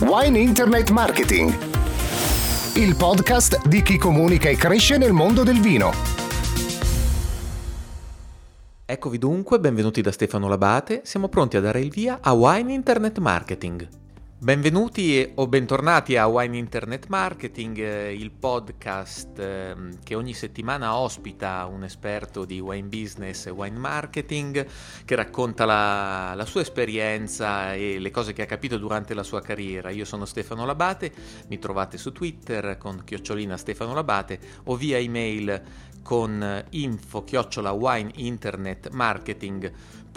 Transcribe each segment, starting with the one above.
Wine Internet Marketing, il podcast di chi comunica e cresce nel mondo del vino. Eccovi dunque, benvenuti da Stefano Labate, siamo pronti a dare il via a Wine Internet Marketing. Benvenuti o bentornati a Wine Internet Marketing, eh, il podcast eh, che ogni settimana ospita un esperto di wine business e wine marketing che racconta la, la, sua esperienza e le cose che ha capito durante la sua carriera. Io sono Stefano Labate, mi trovate su Twitter con chiocciolina Stefano Labate o via email con info chiocciola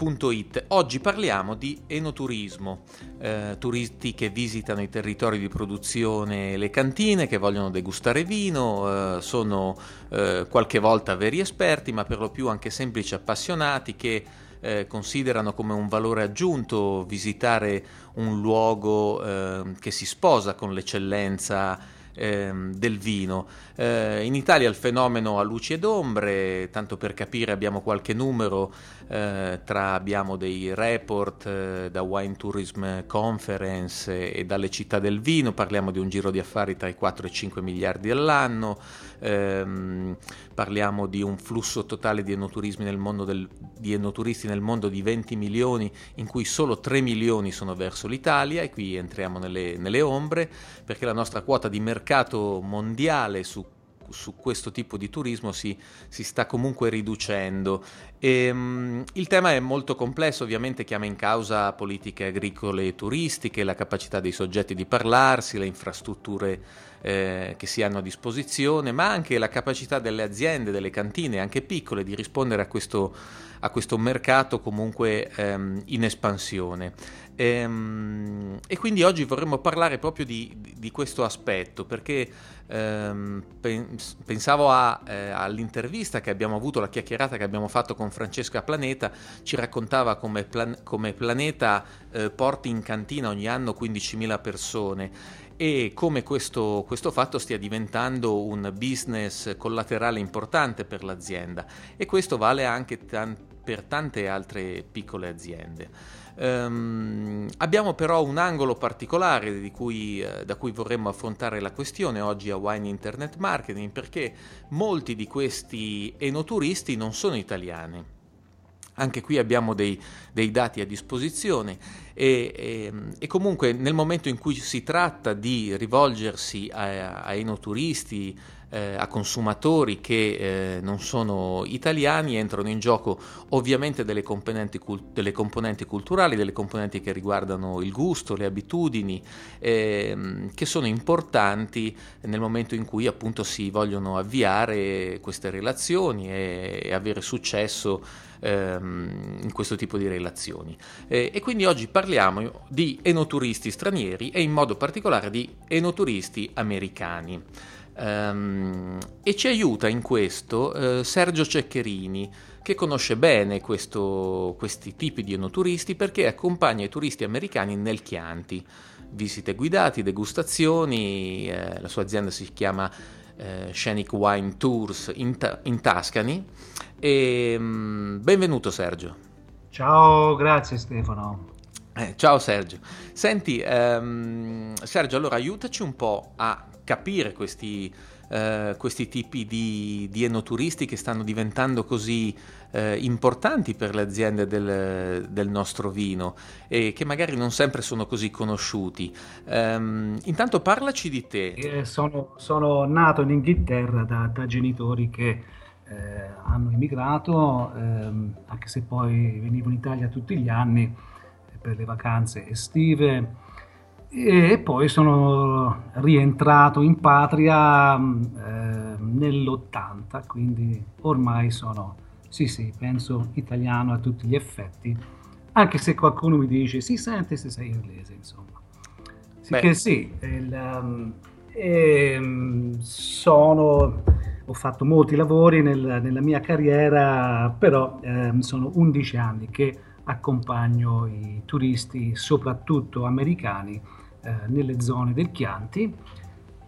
wineinternetmarketing.it. Oggi parliamo di enoturismo, eh, turisti che visitano i territori di produzione, le cantine, che vogliono degustare vino, eh, sono eh, qualche volta veri esperti, ma per lo più anche semplici appassionati che eh, considerano come un valore aggiunto visitare un luogo eh, che si sposa con l'eccellenza ehm, del vino. Eh, in Italia il fenomeno ha luci ed ombre, tanto per capire abbiamo qualche numero, eh, tra abbiamo dei report eh, da Wine Tourism Conference e dalle città del vino, parliamo di un giro di affari tra i 4 e i 5 miliardi all'anno, ehm, parliamo di un flusso totale di, nel del, di enoturisti nel mondo di 20 milioni, in cui solo 3 milioni sono verso l'Italia e qui entriamo nelle, nelle ombre perché la nostra quota di mercato mondiale su su questo tipo di turismo si, si sta comunque riducendo. E, um, il tema è molto complesso, ovviamente chiama in causa politiche agricole e turistiche, la capacità dei soggetti di parlarsi, le infrastrutture eh, che si hanno a disposizione, ma anche la capacità delle aziende, delle cantine, anche piccole, di rispondere a questo, a questo mercato comunque ehm, in espansione. Ehm, e, quindi oggi vorremmo parlare proprio di, di questo aspetto, perché ehm, pensavo a, eh, all'intervista che abbiamo avuto, la chiacchierata che abbiamo fatto con Francesca Planeta, ci raccontava come, plan- come Planeta eh, porti in cantina ogni anno 15.000 persone e come questo, questo, fatto stia diventando un business collaterale importante per l'azienda e questo vale anche tan- per tante altre piccole aziende. Um, abbiamo però un angolo particolare cui, eh, da cui vorremmo affrontare la questione oggi a Wine Internet Marketing perché molti di questi enoturisti non sono italiani. Anche qui abbiamo dei, dei dati a disposizione e, e, e, comunque nel momento in cui si tratta di rivolgersi a, a enoturisti, eh, a consumatori che eh, non sono italiani, entrano in gioco ovviamente delle componenti, cult- delle componenti, culturali, delle componenti che riguardano il gusto, le abitudini, eh, che sono importanti nel momento in cui appunto si vogliono avviare queste relazioni e, e avere successo ehm, in questo tipo di relazioni. E quindi oggi parliamo di enoturisti stranieri e in modo particolare di enoturisti americani. Um, e ci aiuta in questo uh, Sergio Ceccherini, che conosce bene questo, questi tipi di enoturisti perché accompagna i turisti americani nel Chianti. Visite guidate, degustazioni, eh, la sua azienda si chiama eh, Scenic Wine Tours in, in Tuscany. E, um, benvenuto Sergio. Ciao, grazie Stefano. Eh, ciao Sergio. Senti, um, Sergio, allora aiutaci un po' a capire questi, eh, questi tipi di, di, enoturisti che stanno diventando così eh, importanti per le aziende del, del, nostro vino e che magari non sempre sono così conosciuti. Um, intanto parlaci di te. Sono, sono, nato in Inghilterra da, da genitori che eh, hanno immigrato, ehm, anche se poi venivo in Italia tutti gli anni per le vacanze estive e poi sono rientrato in patria mm, eh, nell'80, quindi ormai sono, sì sì, penso italiano a tutti gli effetti, anche se qualcuno mi dice si sente se sei inglese, insomma. Sì, che sì, il, um, e, sono, ho fatto molti lavori nel, nella mia carriera, però eh, sono 11 anni che accompagno i turisti, soprattutto americani, eh, nelle zone del Chianti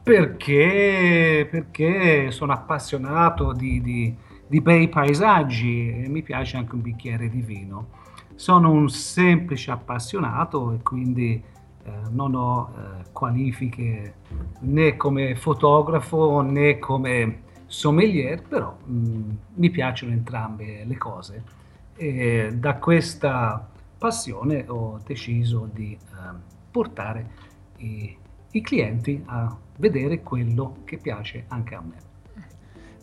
perché, perché sono appassionato di, di, di, bei paesaggi e mi piace anche un bicchiere di vino. Sono un semplice appassionato e quindi eh, non ho eh, qualifiche né come fotografo né come sommelier, però mh, mm, mi piacciono entrambe le cose e da questa passione ho deciso di eh, portare i, i clienti a vedere quello che piace anche a me.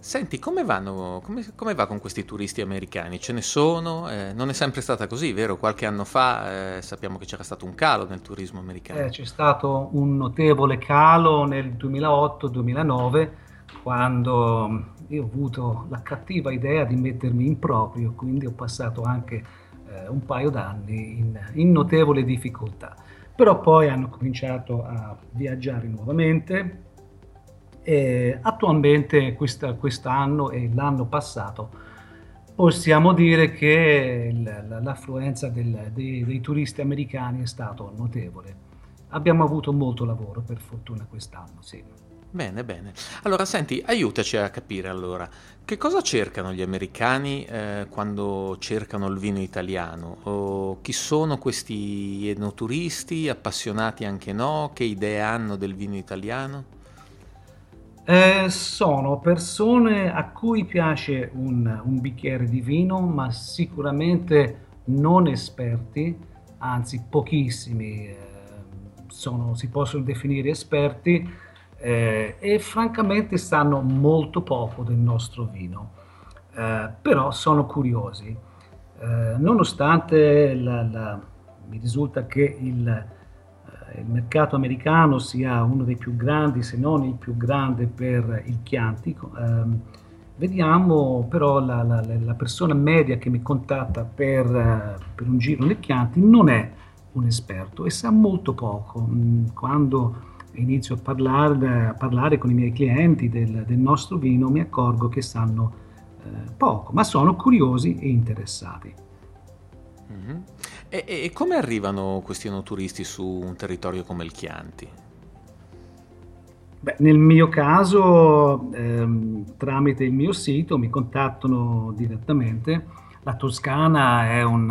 Senti, come, vanno, come, come, va con questi turisti americani? Ce ne sono? Eh, non è sempre stata così, vero? Qualche anno fa eh, sappiamo che c'era stato un calo nel turismo americano. Eh, c'è stato un notevole calo nel 2008-2009 quando io ho avuto la cattiva idea di mettermi in proprio, quindi ho passato anche eh, un paio d'anni in, in notevole difficoltà. Però poi hanno cominciato a viaggiare nuovamente, e attualmente questa, quest'anno e l'anno passato possiamo dire che l'affluenza del, dei, dei, turisti americani è stato notevole. Abbiamo avuto molto lavoro per fortuna quest'anno, sì. Bene, bene. Allora, senti, aiutaci a capire allora, che cosa cercano gli americani eh, quando cercano il vino italiano? O chi sono questi etnoturisti, appassionati anche no? Che idee hanno del vino italiano? Eh, sono persone a cui piace un, un bicchiere di vino, ma sicuramente non esperti, anzi pochissimi eh, sono, si possono definire esperti eh, e francamente sanno molto poco del nostro vino, eh, però sono curiosi. Eh, nonostante la, la, mi risulta che il, il mercato americano sia uno dei più grandi, se non il più grande per il Chianti. Eh, vediamo però la, la, la, persona media che mi contatta per, per, un giro nel Chianti non è un esperto e sa molto poco. Mm, quando inizio a parlare, a parlare con i miei clienti del, del, nostro vino mi accorgo che sanno eh, poco, ma sono curiosi e interessati. Mm-hmm. E, e, come arrivano questi turisti su un territorio come il Chianti? Beh, nel mio caso, ehm, tramite il mio sito, mi contattano direttamente. La Toscana è un,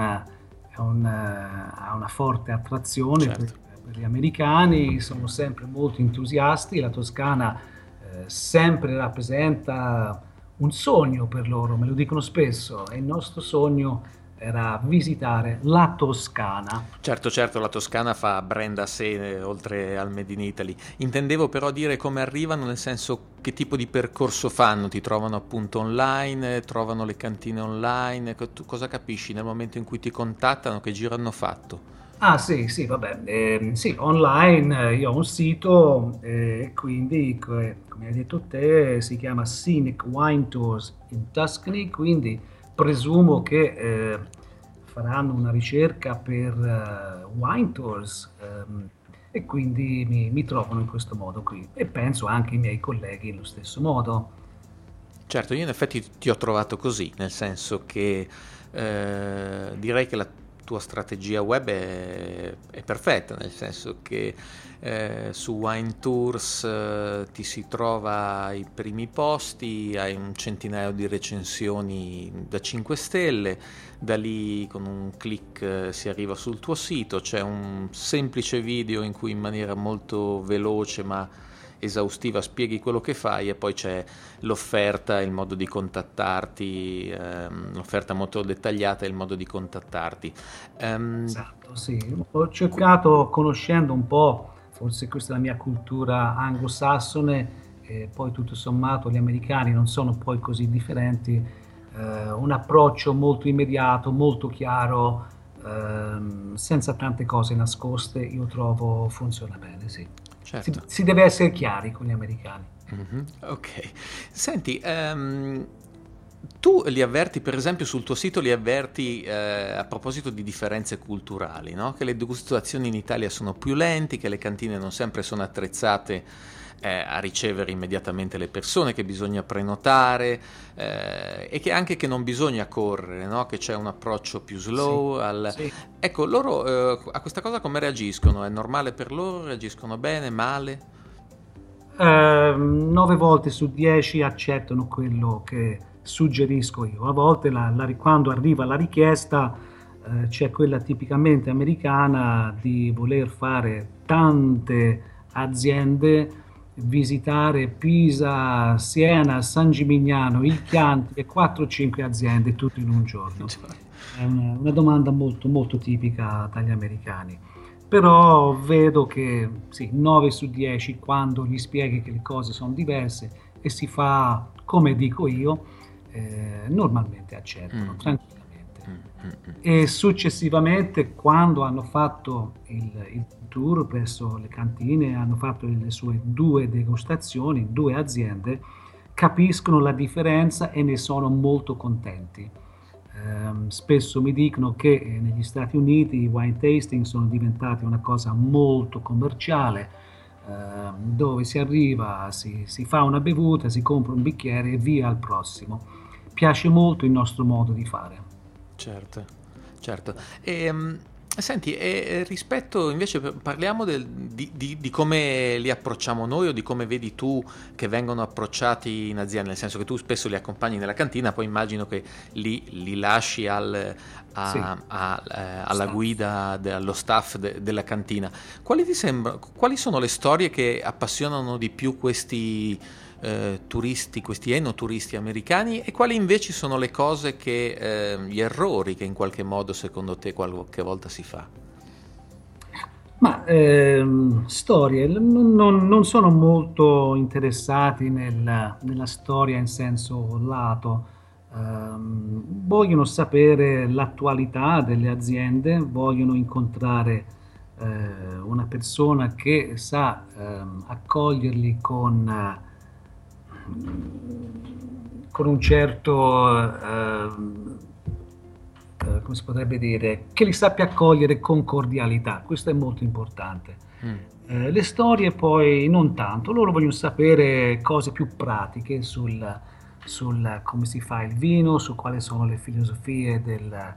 è un, ha una forte attrazione certo. per, gli americani, sono sempre molto entusiasti. La Toscana eh, sempre rappresenta un sogno per loro, me lo dicono spesso, è il nostro sogno era visitare la Toscana. Certo, certo, la Toscana fa brand a sé oltre al Made in Italy. Intendevo però dire come arrivano, nel senso che tipo di percorso fanno? Ti trovano appunto online, trovano le cantine online? Cosa capisci nel momento in cui ti contattano? Che giro hanno fatto? Ah sì, sì, vabbè, eh, sì, online, io ho un sito e eh, quindi, come hai detto te, si chiama Scenic Wine Tours in Tuscany, quindi presumo che eh, faranno una ricerca per uh, wine tours ehm, e quindi mi, mi, trovano in questo modo qui e penso anche i miei colleghi in lo stesso modo. Certo, io in effetti ti ho trovato così, nel senso che eh, direi che la tua strategia web è, è perfetta, nel senso che eh, su Wine Tours eh, ti si trova ai primi posti, hai un centinaio di recensioni da 5 stelle, da lì con un clic eh, si arriva sul tuo sito, c'è un semplice video in cui in maniera molto veloce ma esaustiva spieghi quello che fai e poi c'è l'offerta, il modo di contattarti, ehm, l'offerta molto dettagliata e il modo di contattarti. Um, esatto, sì. Ho cercato, conoscendo un po', forse questa è la mia cultura anglosassone, e poi tutto sommato gli americani non sono poi così differenti, eh, un approccio molto immediato, molto chiaro, ehm, senza tante cose nascoste, io trovo funziona bene, sì. Certo. Si, si, deve essere chiari con gli americani. Mm-hmm. Ok. Senti, um, tu li avverti, per esempio, sul tuo sito li avverti eh, a proposito di differenze culturali, no? che le degustazioni in Italia sono più lenti, che le cantine non sempre sono attrezzate eh, a ricevere immediatamente le persone, che bisogna prenotare eh, e che anche che non bisogna correre, no? che c'è un approccio più slow. Sì, al... sì. Ecco, loro eh, a questa cosa come reagiscono? È normale per loro? Reagiscono bene, male? Uh, nove volte su dieci accettano quello che suggerisco io. A volte la, la, quando arriva la richiesta eh, c'è quella tipicamente americana di voler fare tante aziende, visitare Pisa, Siena, San Gimignano, il Chianti e 4-5 aziende tutte in un giorno. È una, una domanda molto, molto tipica dagli americani però vedo che sì, 9 su 10 quando gli spieghi che le cose sono diverse e si fa come dico io, eh, normalmente accettano mm. E successivamente quando hanno fatto il, il, tour presso le cantine, hanno fatto le sue due degustazioni, due aziende, capiscono la differenza e ne sono molto contenti Um, spesso mi dicono che eh, negli Stati Uniti i wine tasting sono diventati una cosa molto commerciale, uh, dove si arriva, si, si, fa una bevuta, si compra un bicchiere e via al prossimo. Piace molto il nostro modo di fare. Certo, certo. E, Senti, e rispetto invece parliamo del, di, di, di, come li approcciamo noi o di come vedi tu che vengono approcciati in azienda, nel senso che tu spesso li accompagni nella cantina, poi immagino che li, li lasci al, a, sì. a, a, eh, alla staff. guida, de, allo staff de, della cantina. Quali, sembra, quali sono le storie che appassionano di più questi eh, turisti, questi enoturiste americani e quali invece sono le cose che, eh, gli errori che in qualche modo secondo te qualche volta si fa? Ma ehm, storie, non, non, non, sono molto interessati nel, nella storia in senso lato, ehm, vogliono sapere l'attualità delle aziende, vogliono incontrare eh, una persona che sa ehm, accoglierli con con un certo, eh, eh, come si potrebbe dire, che li sappia accogliere con cordialità, questo è molto importante. Mm. Eh, le storie poi non tanto, loro vogliono sapere cose più pratiche sul, sul come si fa il vino, su quali sono le filosofie del,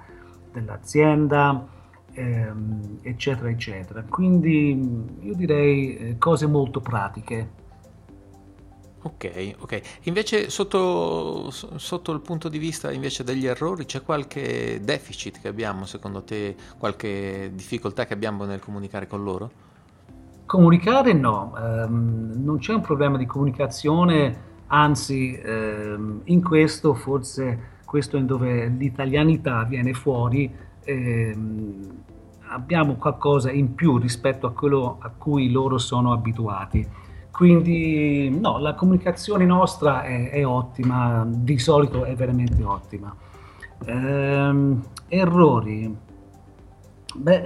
dell'azienda, ehm, eccetera, eccetera. Quindi io direi eh, cose molto pratiche. Ok, ok. Invece sotto, sotto, il punto di vista degli errori c'è qualche deficit che abbiamo, secondo te, qualche difficoltà che abbiamo nel comunicare con loro? Comunicare no, um, non c'è un problema di comunicazione, anzi um, in questo forse questo è dove l'italianità viene fuori, ehm, abbiamo qualcosa in più rispetto a quello a cui loro sono abituati quindi no, la comunicazione nostra è, è ottima, di solito è veramente ottima. Ehm, errori. Beh,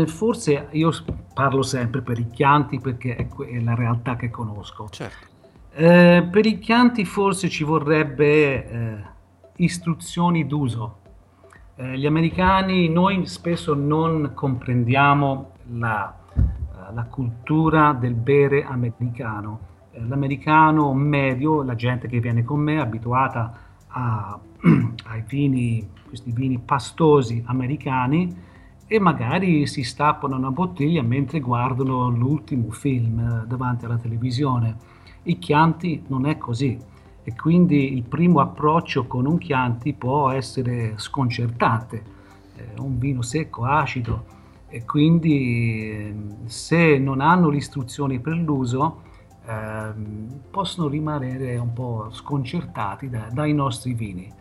eh, forse io parlo sempre per i chianti perché è, è la realtà che conosco. Certo. Eh, per i chianti forse ci vorrebbe eh, istruzioni d'uso. Eh, gli americani, noi spesso non comprendiamo la la cultura del bere americano. Eh, l'americano medio, la gente che viene con me, abituata a, ai vini, questi vini pastosi americani, e magari si stappano una bottiglia mentre guardano l'ultimo film eh, davanti alla televisione. I Chianti non è così e quindi il primo approccio con un Chianti può essere sconcertante. Eh, un vino secco, acido, e quindi ehm, se non hanno le istruzioni per l'uso eh, possono rimanere un po' sconcertati da, dai nostri vini.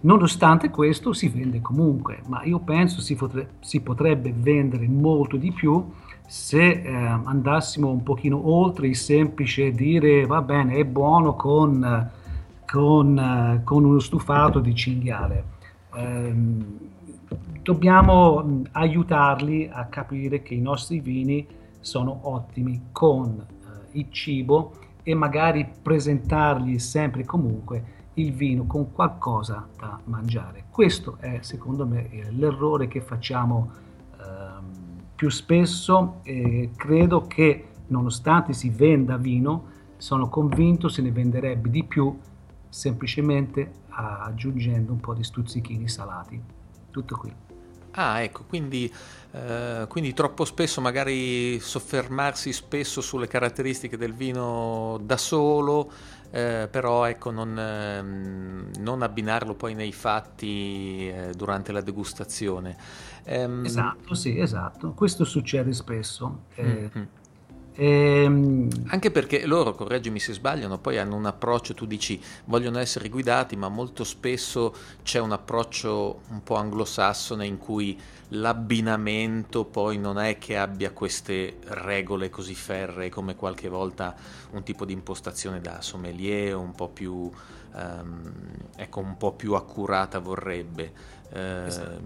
Nonostante questo si vende comunque, ma io penso si, potre, si potrebbe vendere molto di più se eh, andassimo un pochino oltre il semplice dire va bene è buono con, con, con uno stufato di cinghiale. Eh, dobbiamo aiutarli a capire che i nostri vini sono ottimi con eh, il cibo e magari presentargli sempre e comunque il vino con qualcosa da mangiare. Questo è secondo me l'errore che facciamo eh, più spesso e credo che nonostante si venda vino, sono convinto se ne venderebbe di più semplicemente aggiungendo un po' di stuzzichini salati. Tutto qui. Ah, ecco, quindi, eh, quindi troppo spesso magari soffermarsi spesso sulle caratteristiche del vino da solo, eh, però ecco, non, ehm, non, abbinarlo poi nei fatti eh, durante la degustazione. Ehm... Esatto, sì, esatto. Questo succede spesso. Mm-hmm. Ehm... Anche perché loro, correggimi se sbagliano, poi hanno un approccio, tu dici vogliono essere guidati, ma molto spesso c'è un approccio un po' anglosassone in cui l'abbinamento poi non è che abbia queste regole così ferree come qualche volta un tipo di impostazione da sommelier un po' più, um, ecco, un po' più accurata vorrebbe. Eh,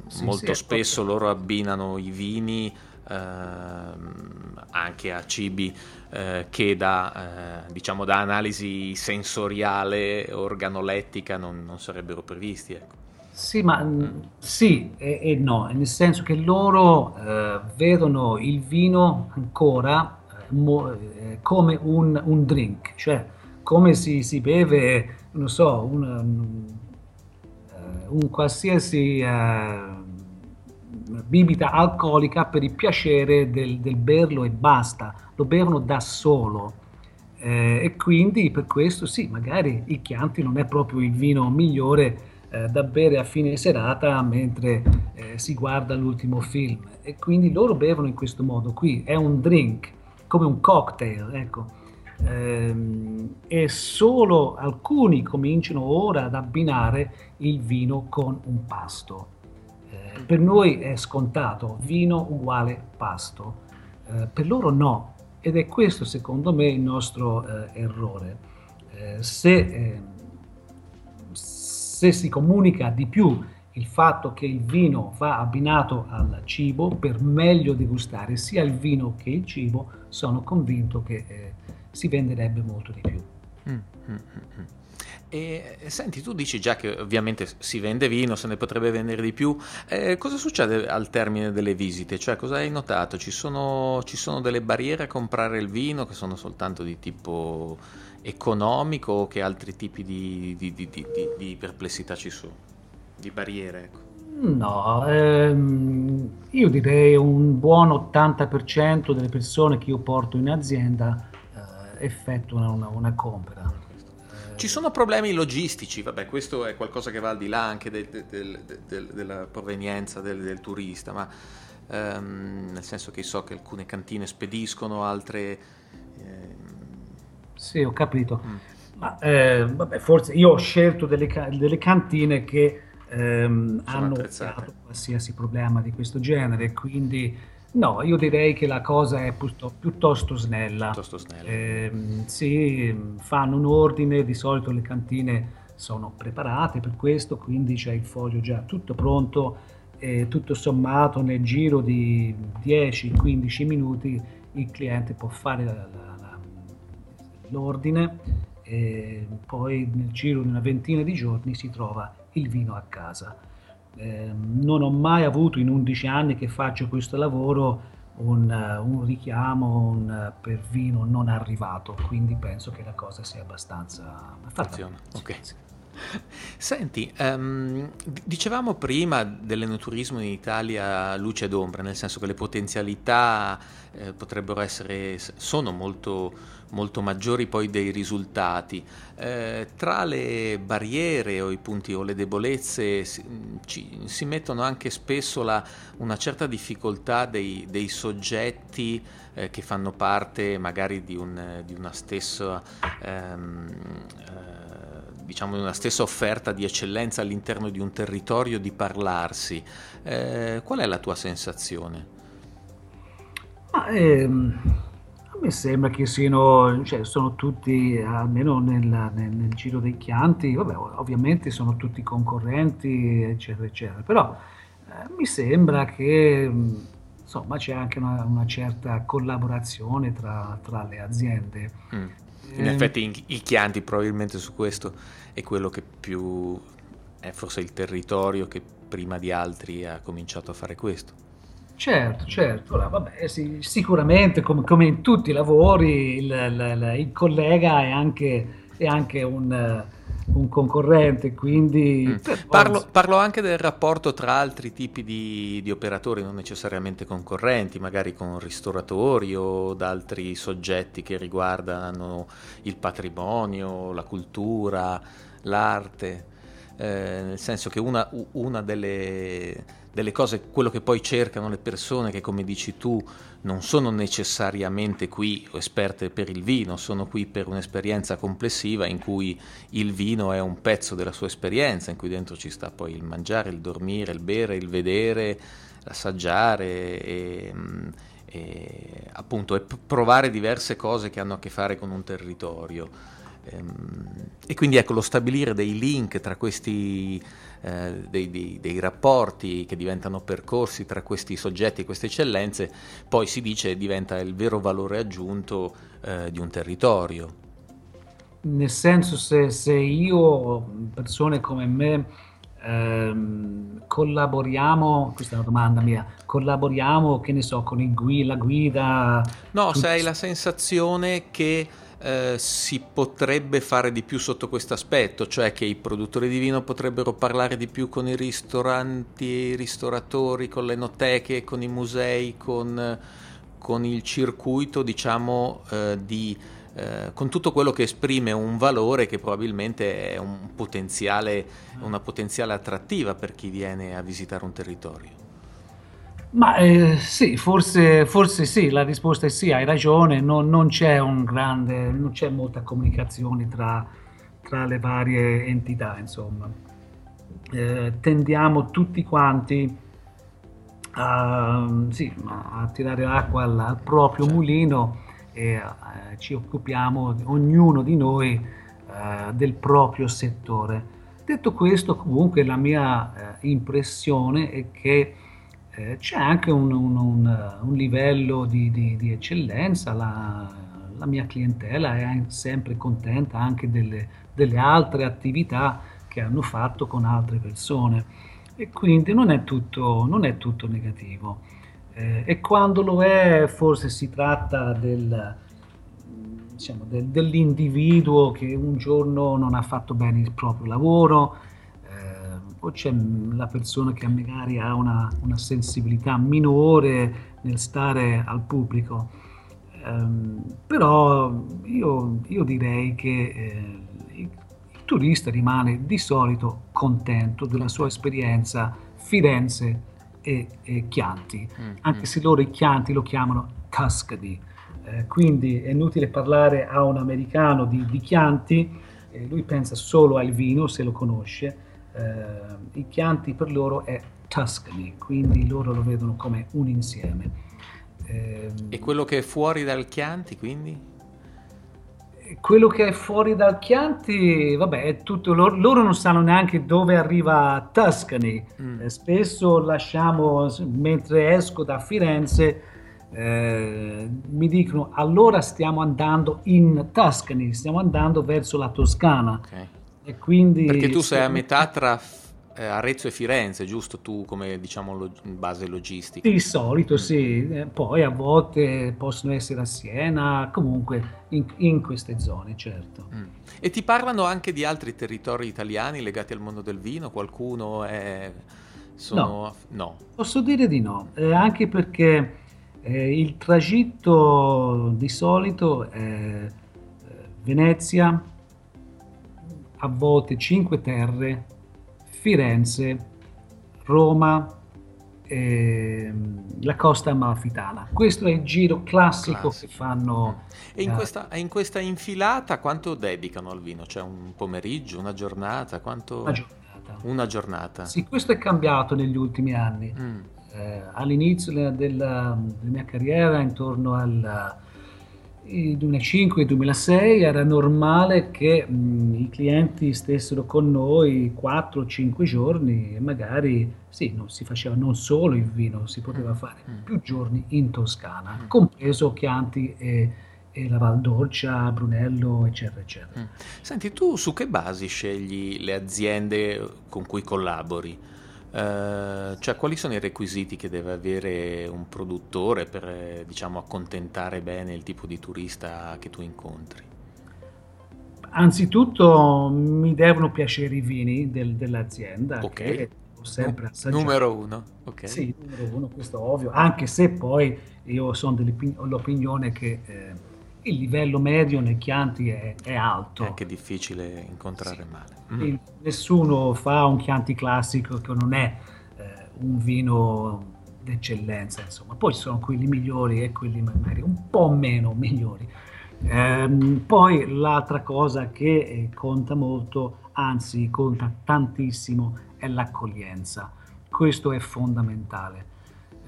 sì, molto sì, spesso loro abbinano i vini Ehm, anche a cibi eh, che da, eh, diciamo da analisi sensoriale organolettica non, non sarebbero previsti. Ecco. Sì, ma mm. sì e, e, no, nel senso che loro eh, vedono il vino ancora eh, mo, eh, come un, un, drink, cioè come si, si beve, non so, un, un, eh, un qualsiasi bibita alcolica per il piacere del, del berlo e basta, lo bevono da solo. Eh, e quindi per questo sì, magari il Chianti non è proprio il vino migliore eh, da bere a fine serata mentre eh, si guarda l'ultimo film. E quindi loro bevono in questo modo qui, è un drink, come un cocktail, ecco. Ehm, e solo alcuni cominciano ora ad abbinare il vino con un pasto per noi è scontato, vino uguale pasto, eh, per loro no, ed è questo secondo me il nostro eh, errore. Eh, se, ehm, se si comunica di più il fatto che il vino va abbinato al cibo per meglio degustare sia il vino che il cibo, sono convinto che eh, si venderebbe molto di più. Mm, mm, mm, mm. E senti, tu dici già che ovviamente si vende vino, se ne potrebbe vendere di più. Eh, cosa succede al termine delle visite? Cioè, cosa hai notato? Ci sono, ci sono, delle barriere a comprare il vino che sono soltanto di tipo economico o che altri tipi di, di, di, di perplessità ci sono? Di barriere, ecco. No, ehm, io direi un buon 80% delle persone che io porto in azienda eh, effettuano una, una compra. Ci sono problemi logistici, vabbè, questo è qualcosa che va al di là anche del, del, del, della provenienza del, turista, ma ehm, nel senso che so che alcune cantine spediscono, altre... Ehm... Sì, ho capito. Mm. Ma eh, vabbè, forse io ho scelto delle, delle cantine che ehm, hanno qualsiasi problema di questo genere, quindi No, io direi che la cosa è piuttosto snella. Piuttosto snella. Eh, sì, fanno un ordine, di solito le cantine sono preparate per questo, quindi c'è il foglio già tutto pronto e tutto sommato nel giro di 10-15 minuti il cliente può fare la, la, la, l'ordine e poi nel giro di una ventina di giorni si trova il vino a casa. Eh, non ho mai avuto in 11 anni che faccio questo lavoro un, un richiamo un, per vino non arrivato, quindi penso che la cosa sia abbastanza fatta. Ok. Senti, um, dicevamo prima dell'enoturismo in Italia luce ed ombra, nel senso che le potenzialità eh, potrebbero essere, sono molto, molto maggiori poi dei risultati. Eh, tra le barriere o i punti o le debolezze si, ci, si mettono anche spesso la, una certa difficoltà dei, dei soggetti eh, che fanno parte magari di, un, di una stessa... Ehm, eh, diciamo, una stessa offerta di eccellenza all'interno di un territorio di parlarsi. Eh, qual è la tua sensazione? Ah, ehm, a me sembra che siano, cioè, sono tutti, almeno nel, nel, nel, giro dei Chianti, vabbè, ovviamente sono tutti concorrenti, eccetera, eccetera, però eh, mi sembra che insomma c'è anche una, una certa collaborazione tra, tra le aziende. Mm. In eh, effetti il Chianti probabilmente su questo è quello che più è forse il territorio che prima di altri ha cominciato a fare questo. Certo, certo. Ora, vabbè, sì, sicuramente come, come, in tutti i lavori il, il, il collega è anche, è anche un, un concorrente, quindi... Mm. Parlo, parlo, anche del rapporto tra altri tipi di, di, operatori, non necessariamente concorrenti, magari con ristoratori o da altri soggetti che riguardano il patrimonio, la cultura, l'arte. Eh, nel senso che una, una delle, delle, cose, quello che poi cercano le persone che come dici tu non sono necessariamente qui esperte per il vino, sono qui per un'esperienza complessiva in cui il vino è un pezzo della sua esperienza, in cui dentro ci sta poi il mangiare, il dormire, il bere, il vedere, l'assaggiare e, e appunto e provare diverse cose che hanno a che fare con un territorio. Ehm, e quindi ecco, lo stabilire dei link tra questi, eh, dei, dei, dei, rapporti che diventano percorsi tra questi soggetti e queste eccellenze, poi si dice diventa il vero valore aggiunto eh, di un territorio. Nel senso se, se io, persone come me, ehm, collaboriamo, questa è una domanda mia, collaboriamo, che ne so, con gui, la guida... No, se hai la sensazione che eh, si potrebbe fare di più sotto questo aspetto, cioè che i produttori di vino potrebbero parlare di più con i ristoranti, i ristoratori, con le noteche, con i musei, con, con il circuito, diciamo, eh, di, eh, con tutto quello che esprime un valore che probabilmente è un potenziale, una potenziale attrattiva per chi viene a visitare un territorio. Ma eh, sì, forse, forse, sì, la risposta è sì, hai ragione, non, non c'è un grande, non c'è molta comunicazione tra, tra le varie entità, insomma. Eh, tendiamo tutti quanti a, sì, a tirare acqua al, al proprio certo. mulino e eh, ci occupiamo, ognuno di noi, eh, del proprio settore. Detto questo, comunque la mia eh, impressione è che eh, c'è anche un, un, un, un livello di, di, di eccellenza, la, la, mia clientela è sempre contenta anche delle, delle, altre attività che hanno fatto con altre persone e quindi non è tutto, non è tutto negativo. Eh, e quando lo è forse si tratta del, diciamo, del, dell'individuo che un giorno non ha fatto bene il proprio lavoro, o c'è la persona che magari ha una, una sensibilità minore nel stare al pubblico. Um, però io, io, direi che eh, il turista rimane di solito contento della sua esperienza Firenze e, e Chianti, mm, anche se loro i Chianti lo chiamano Tuscany. Eh, quindi è inutile parlare a un americano di, di Chianti, eh, lui pensa solo al vino se lo conosce eh, il Chianti per loro è Tuscany, quindi loro lo vedono come un insieme. Eh, e quello che è fuori dal Chianti, quindi? Quello che è fuori dal Chianti, vabbè, è tutto, loro, loro non sanno neanche dove arriva Tuscany. Mm. Eh, spesso lasciamo, mentre esco da Firenze, eh, mi dicono allora stiamo andando in Tuscany, stiamo andando verso la Toscana. Okay. E quindi... Perché tu sei a metà tra eh, Arezzo e Firenze, giusto? Tu come diciamo lo, base logistica. Di solito sì, eh, poi a volte possono essere a Siena, comunque in, in queste zone, certo. Mm. E ti parlano anche di altri territori italiani legati al mondo del vino? Qualcuno è... Sono... No, no. posso dire di no, eh, anche perché eh, il tragitto di solito è eh, Venezia, a volte Cinque Terre, Firenze, Roma, eh, la costa amalfitana. Questo è il giro classico, classico. che fanno. E in, uh, questa, in, questa, infilata quanto dedicano al vino? Cioè un pomeriggio, una giornata? Quanto... Una giornata. Una giornata. Sì, questo è cambiato negli ultimi anni. Mm. Eh, all'inizio della, della, mia carriera, intorno al 2005-2006 era normale che mh, i clienti stessero con noi 4-5 giorni e magari sì, non si faceva non solo il vino, si poteva mm. fare mm. più giorni in Toscana, mm. compreso Chianti e, e la Val d'Orcia, Brunello, eccetera, eccetera. Senti, tu su che basi scegli le aziende con cui collabori? Uh, cioè, quali sono i requisiti che deve avere un produttore per diciamo, accontentare bene il tipo di turista che tu incontri? Anzitutto mi devono piacere i vini del, dell'azienda, Ok. che ho sempre assaggiato. Numero uno, ok. Sì, numero uno, questo è ovvio, anche se poi io sono dell'opinione che eh, il livello medio nei Chianti è, è alto. È anche difficile incontrare Sì. male. Mm. Nessuno fa un Chianti classico che non è eh, un vino d'eccellenza, insomma. Poi ci sono quelli migliori e quelli magari un po' meno migliori. Ehm, poi l'altra cosa che eh, conta molto, anzi conta tantissimo, è l'accoglienza. Questo è fondamentale.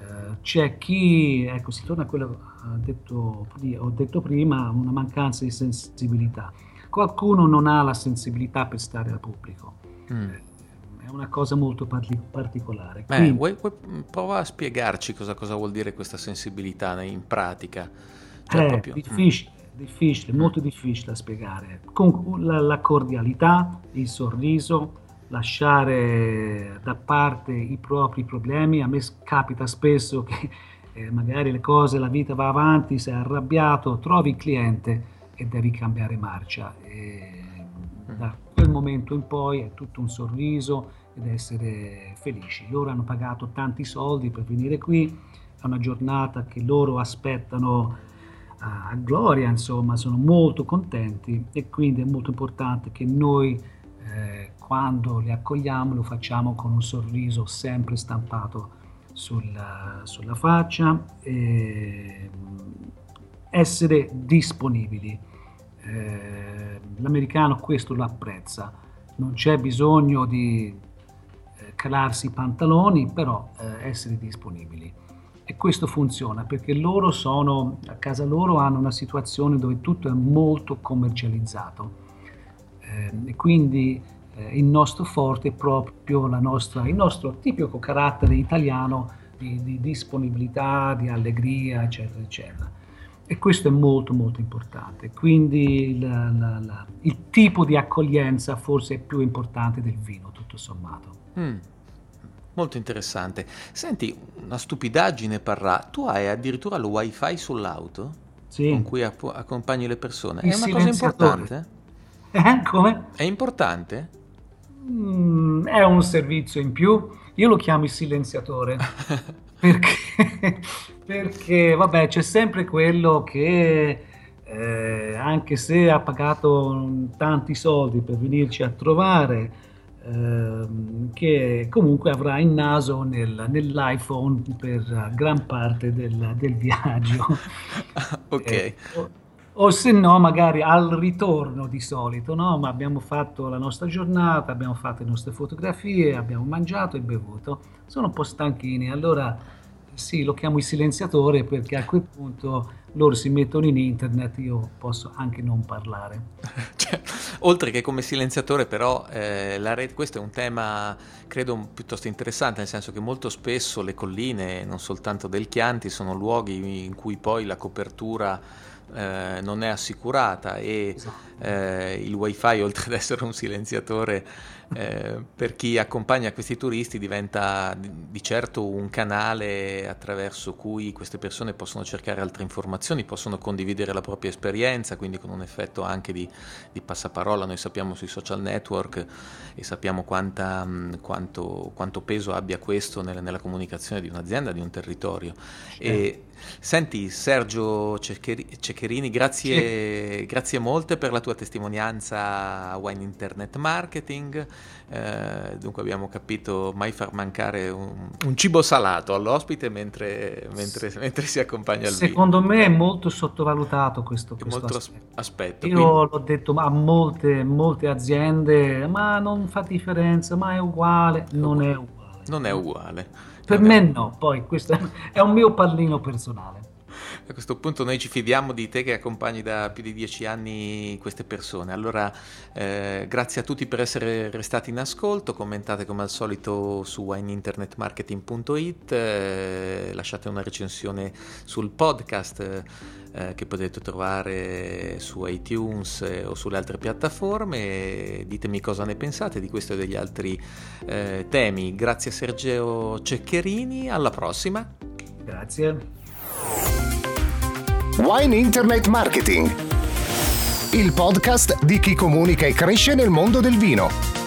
Eh, c'è chi, ecco, si torna a quello che ho detto, pri- ho detto prima, una mancanza di sensibilità. Qualcuno non ha la sensibilità per stare al pubblico. Mm. Eh, È una cosa molto parti- particolare. Beh, Quindi- vuoi- vuoi- prova a spiegarci cosa, cosa vuol dire questa sensibilità in pratica. Cioè, È proprio- difficile, difficile, molto difficile da spiegare. Con la, la cordialità, il sorriso, lasciare da parte i propri problemi. A me capita spesso che eh, magari le cose, la vita va avanti, sei arrabbiato, trovi il cliente e devi cambiare marcia. E da quel momento in poi è tutto un sorriso ed essere felici. Loro hanno pagato tanti soldi per venire qui, è una giornata che loro aspettano a a gloria, insomma, sono molto contenti e quindi è molto importante che noi eh, quando li accogliamo lo facciamo con un sorriso sempre stampato sulla, sulla faccia e mm, essere disponibili. Eh, l'americano questo lo apprezza, non c'è bisogno di eh, calarsi i pantaloni, però eh, essere disponibili. E questo funziona perché loro sono, a casa loro hanno una situazione dove tutto è molto commercializzato. Eh, e quindi eh, il nostro forte è proprio la nostra, il nostro tipico carattere italiano di, di disponibilità, di allegria, eccetera, eccetera. E questo è molto molto importante. Quindi la- la- la- il tipo di accoglienza forse è più importante del vino, tutto sommato. Mm. Molto interessante. Senti, una stupidaggine parrà. Tu hai addirittura il wifi sull'auto Sì. con cui app- accompagni le persone. Il È una cosa importante? Eh, come? È importante? Mm, è un servizio in più. Io lo chiamo il silenziatore perché, perché vabbè, c'è sempre quello che eh, anche se ha pagato tanti soldi per venirci a trovare, ehm, che comunque avrà il naso nel- nell'iPhone per gran parte del, del viaggio. ok. Eh, o, se no, magari al ritorno di solito, no? Ma abbiamo fatto la nostra giornata, abbiamo fatto le nostre fotografie, abbiamo mangiato e bevuto. Sono un po' stanchini, allora sì, lo chiamo il silenziatore perché a quel punto loro si mettono in internet, io posso anche non parlare. Cioè, oltre che come silenziatore, però, eh, la rete, questo è un tema credo piuttosto interessante, nel senso che molto spesso le colline, non soltanto del Chianti, sono luoghi in cui poi la copertura eh, non è assicurata e eh, il wifi, oltre ad essere un silenziatore, eh, per chi accompagna questi turisti diventa di, certo un canale attraverso cui queste persone possono cercare altre informazioni, possono condividere la propria esperienza, quindi con un effetto anche di, di passaparola. Noi sappiamo sui social network e sappiamo quanta, mh, quanto, quanto peso abbia questo nel- nella comunicazione di un'azienda, di un territorio. E, senti Sergio Ceccheri- Ceccherini, grazie, grazie molte per la tua testimonianza a Wine Internet Marketing. Eh, dunque abbiamo capito mai far mancare un, un cibo salato all'ospite mentre, mentre- mentre si accompagna al vino. Secondo me è molto sottovalutato questo, questo molto as- aspetto. aspetto. Io quindi- l'ho detto a molte, molte aziende, ma non fa differenza, ma è uguale. Non è uguale. non è uguale. Per Non me no, poi questo è un mio pallino personale. A questo punto noi ci fidiamo di te che accompagni da più di dieci anni queste persone. Allora, eh, grazie a tutti per essere restati in ascolto. Commentate come al solito su wineinternetmarketing.it, eh, lasciate una recensione sul podcast eh, che potete trovare su iTunes eh, o sulle altre piattaforme. Ditemi cosa ne pensate di questo e degli altri eh, temi. Grazie a Sergio Ceccherini, alla prossima. Grazie. Wine Internet Marketing. il podcast di chi comunica e cresce nel mondo del vino.